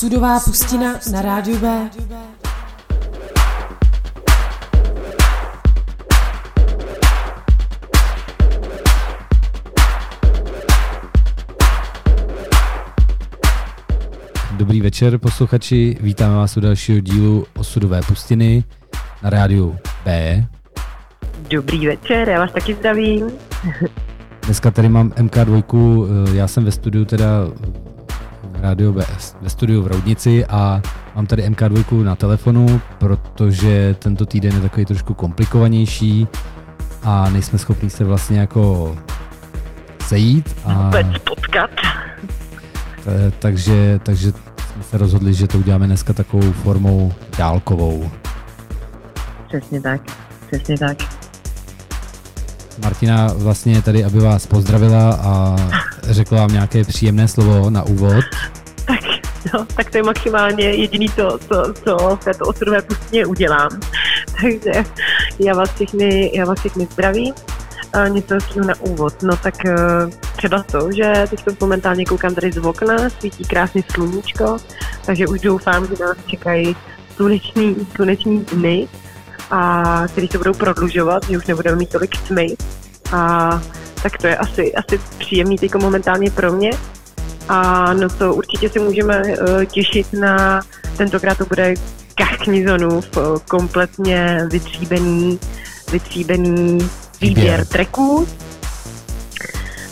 Osudová pustina na rádiu B. Dobrý večer, posluchači. Vítáme vás u dalšího dílu Osudové pustiny na rádiu B. Dobrý večer, já vás taky zdravím. Dneska tady mám MK2, eh, já jsem ve studiu teda rádio B, ve studiu v Roudnici a mám tady MK2 na telefonu, protože tento týden je takový trošku komplikovanější a nejsme schopni se vlastně jako sejít. A, Vůbec potkat. t- takže, takže jsme se rozhodli, že to uděláme dneska takovou formou dálkovou. Přesně tak, přesně tak. Martina vlastně je tady, aby vás pozdravila a řekla vám nějaké příjemné slovo na úvod. Tak, no, tak to je maximálně jediný to, co, co v této osudové pustině udělám. Takže já vás všechny, já vás všechny zdravím. Něco hezkého na úvod. No tak eh, třeba to, že teď momentálně koukám tady z okna, svítí krásný sluníčko, takže už doufám, že nás čekají sluneční, sluneční dny, a který se budou prodlužovat, že už nebudeme mít tolik tmy. A tak to je asi, asi příjemný teď momentálně pro mě. A no to určitě se můžeme uh, těšit na, tentokrát to bude Kachknizonův uh, kompletně vytříbený, vytříbený Výběr. výběr tracků.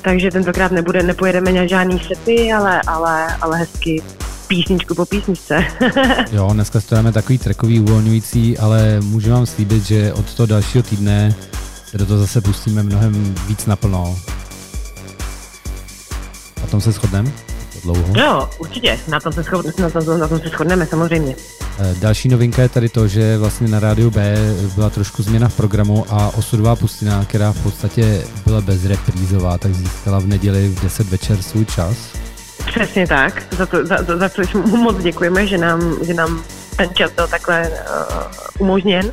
Takže tentokrát nebude, nepojedeme na žádný sety, ale, ale, ale hezky písničku po písničce. Jo, dneska stojíme takový trackový uvolňující, ale můžu vám slíbit, že od toho dalšího týdne se do toho zase pustíme mnohem víc naplno. Na tom se shodneme? Dlouho. jo, určitě, na tom se, shodneme, na tom, na tom se shodneme samozřejmě. Eh, Další novinka je tady to, že vlastně na rádiu B byla trošku změna v programu a osudová pustina, která v podstatě byla bezreprízová, tak získala v neděli v 10 večer svůj čas. Přesně tak, za, to, za, za, za což mu moc děkujeme, že nám, že nám ten čas byl takhle uh, umožněn.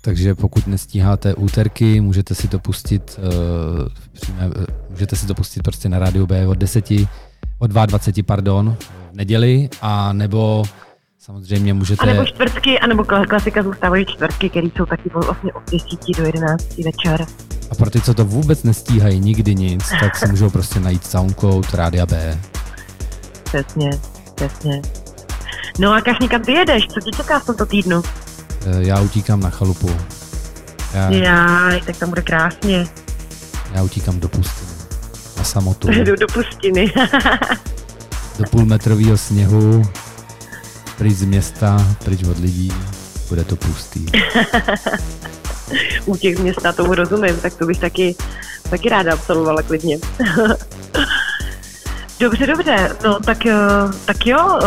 Takže pokud nestíháte úterky, můžete si to pustit uh, přímé, uh, můžete si to pustit prostě na rádiu B od 10, od 22, pardon, v neděli, a nebo samozřejmě můžete... A nebo čtvrtky, anebo kla- klasika zůstávají čtvrtky, které jsou taky vlastně od 10 do 11 večer. A pro ty, co to vůbec nestíhají nikdy nic, tak si můžou prostě najít Soundcloud Rádia B. Přesně, přesně. No a Kašní, kam ty jedeš? Co tě čeká v tomto týdnu? Eh, Já utíkám na chalupu. Já, Já, tak tam bude krásně. já utíkám do pustiny. Na samotu. Jdu do pustiny. Do půlmetrového sněhu. Pryč z města, pryč od lidí. Bude to pustý. U těch města tomu rozumím, tak to bych taky, taky ráda absolvovala klidně. dobře, dobře, no tak, eh, tak jo,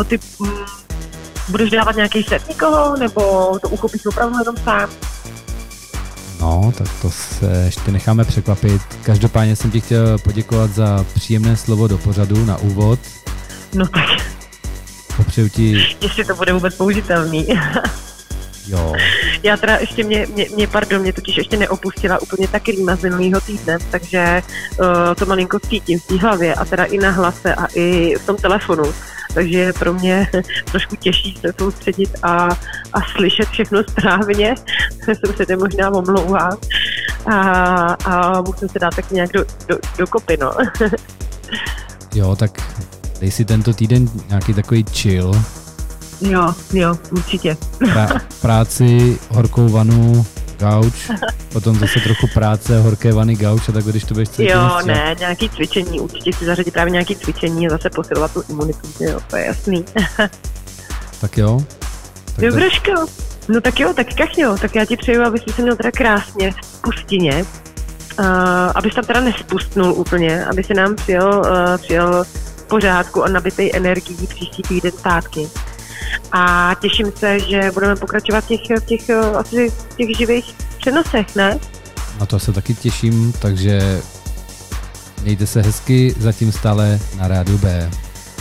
eh, ty mm, budeš dávat nějaký set někoho, nebo to uchopíš opravdu jenom sám? No, tak to se ještě necháme překvapit. Každopádně jsem ti chtěl poděkovat za příjemné slovo do pořadu na úvod. No tak, Popřeju ti, jestli to bude vůbec použitelný. jo, Já teda ještě mě, mě, mě, pardon, mě totiž ještě neopustila úplně ta klíma z minulého týdne, takže uh, to malinko cítím v té hlavě a teda i na hlase a i v tom telefonu. Takže je pro mě trošku těžší se soustředit a, a slyšet všechno správně. jsem se možná omlouvám. A, a musím se dát tak nějak do, do, do kopy, no. jo, tak dej si tento týden nějaký takový chill. Jo, jo, určitě. Pra, práci, horkou vanu, gauč, potom zase trochu práce, horké vany, gauč a tak když to budeš celý Jo, stříhat. ne, nějaký cvičení, určitě si zařadit právě nějaký cvičení a zase posilovat tu imunitu, jo, to je jasný. Tak jo. Tak Dobroško. No tak jo, tak kachňo, tak já ti přeju, abys se měl teda krásně v pustině, uh, abys tam teda nespustnul úplně, aby se nám přijel, uh, přijel pořádku a nabitej energií příští týden zpátky. A těším se, že budeme pokračovat v těch, v těch, uh, asi v těch živých přenosech, ne? Na to se taky těším, takže mějte se hezky, zatím stále na rádiu B.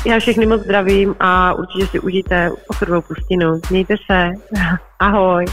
Já všechny moc zdravím a určitě si užijte osudovou pustinu. Mějte se. Ahoj.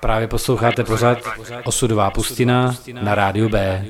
Právě posloucháte pořád Osudová pustina na rádiu B.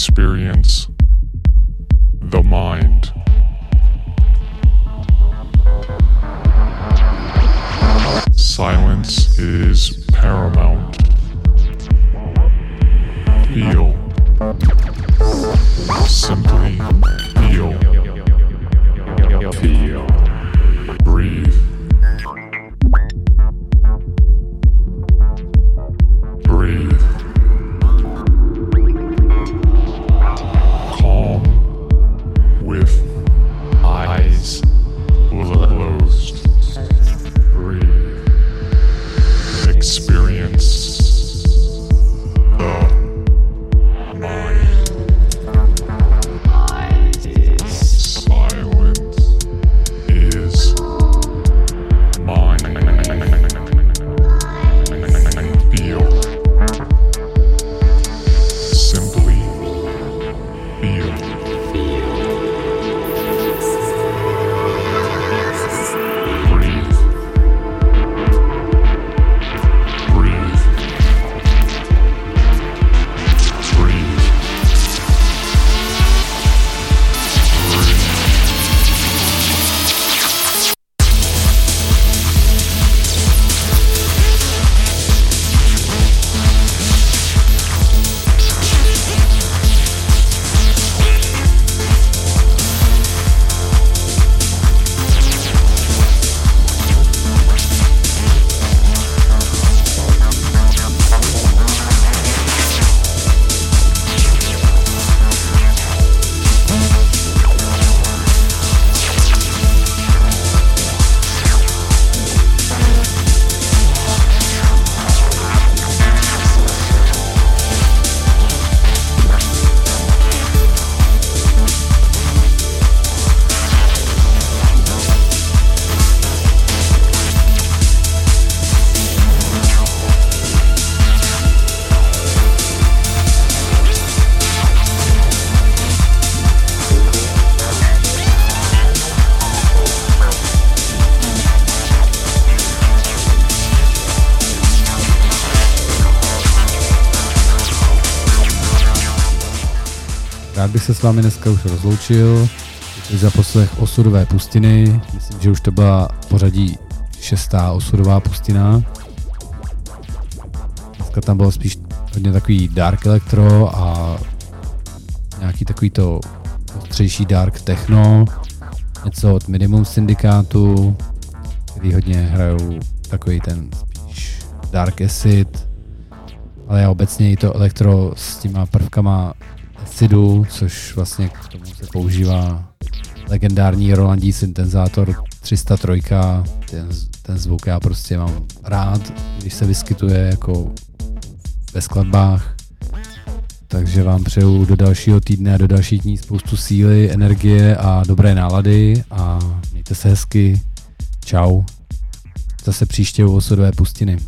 experience the mind. Rád bych se s vámi dneska už rozloučil. Děkuji za poslech Osudové pustiny. Myslím, že už to byla pořadí šestá Osudová pustina. Dneska tam bylo spíš hodně takový dark electro a nějaký takový to ostřejší dark techno. Něco od Minimum Syndikátu, který hodně hrajou takový ten spíš dark acid, ale já obecně i to elektro s těma prvkama acidu, což vlastně k tomu se používá legendární Rolandí syntezátor 303. Ten, ten zvuk já prostě mám rád, když se vyskytuje jako ve skladbách. Takže vám přeju do dalšího týdne a do dalších dní spoustu síly, energie a dobré nálady a mějte se hezky. Čau. Zase příště u osudové pustiny.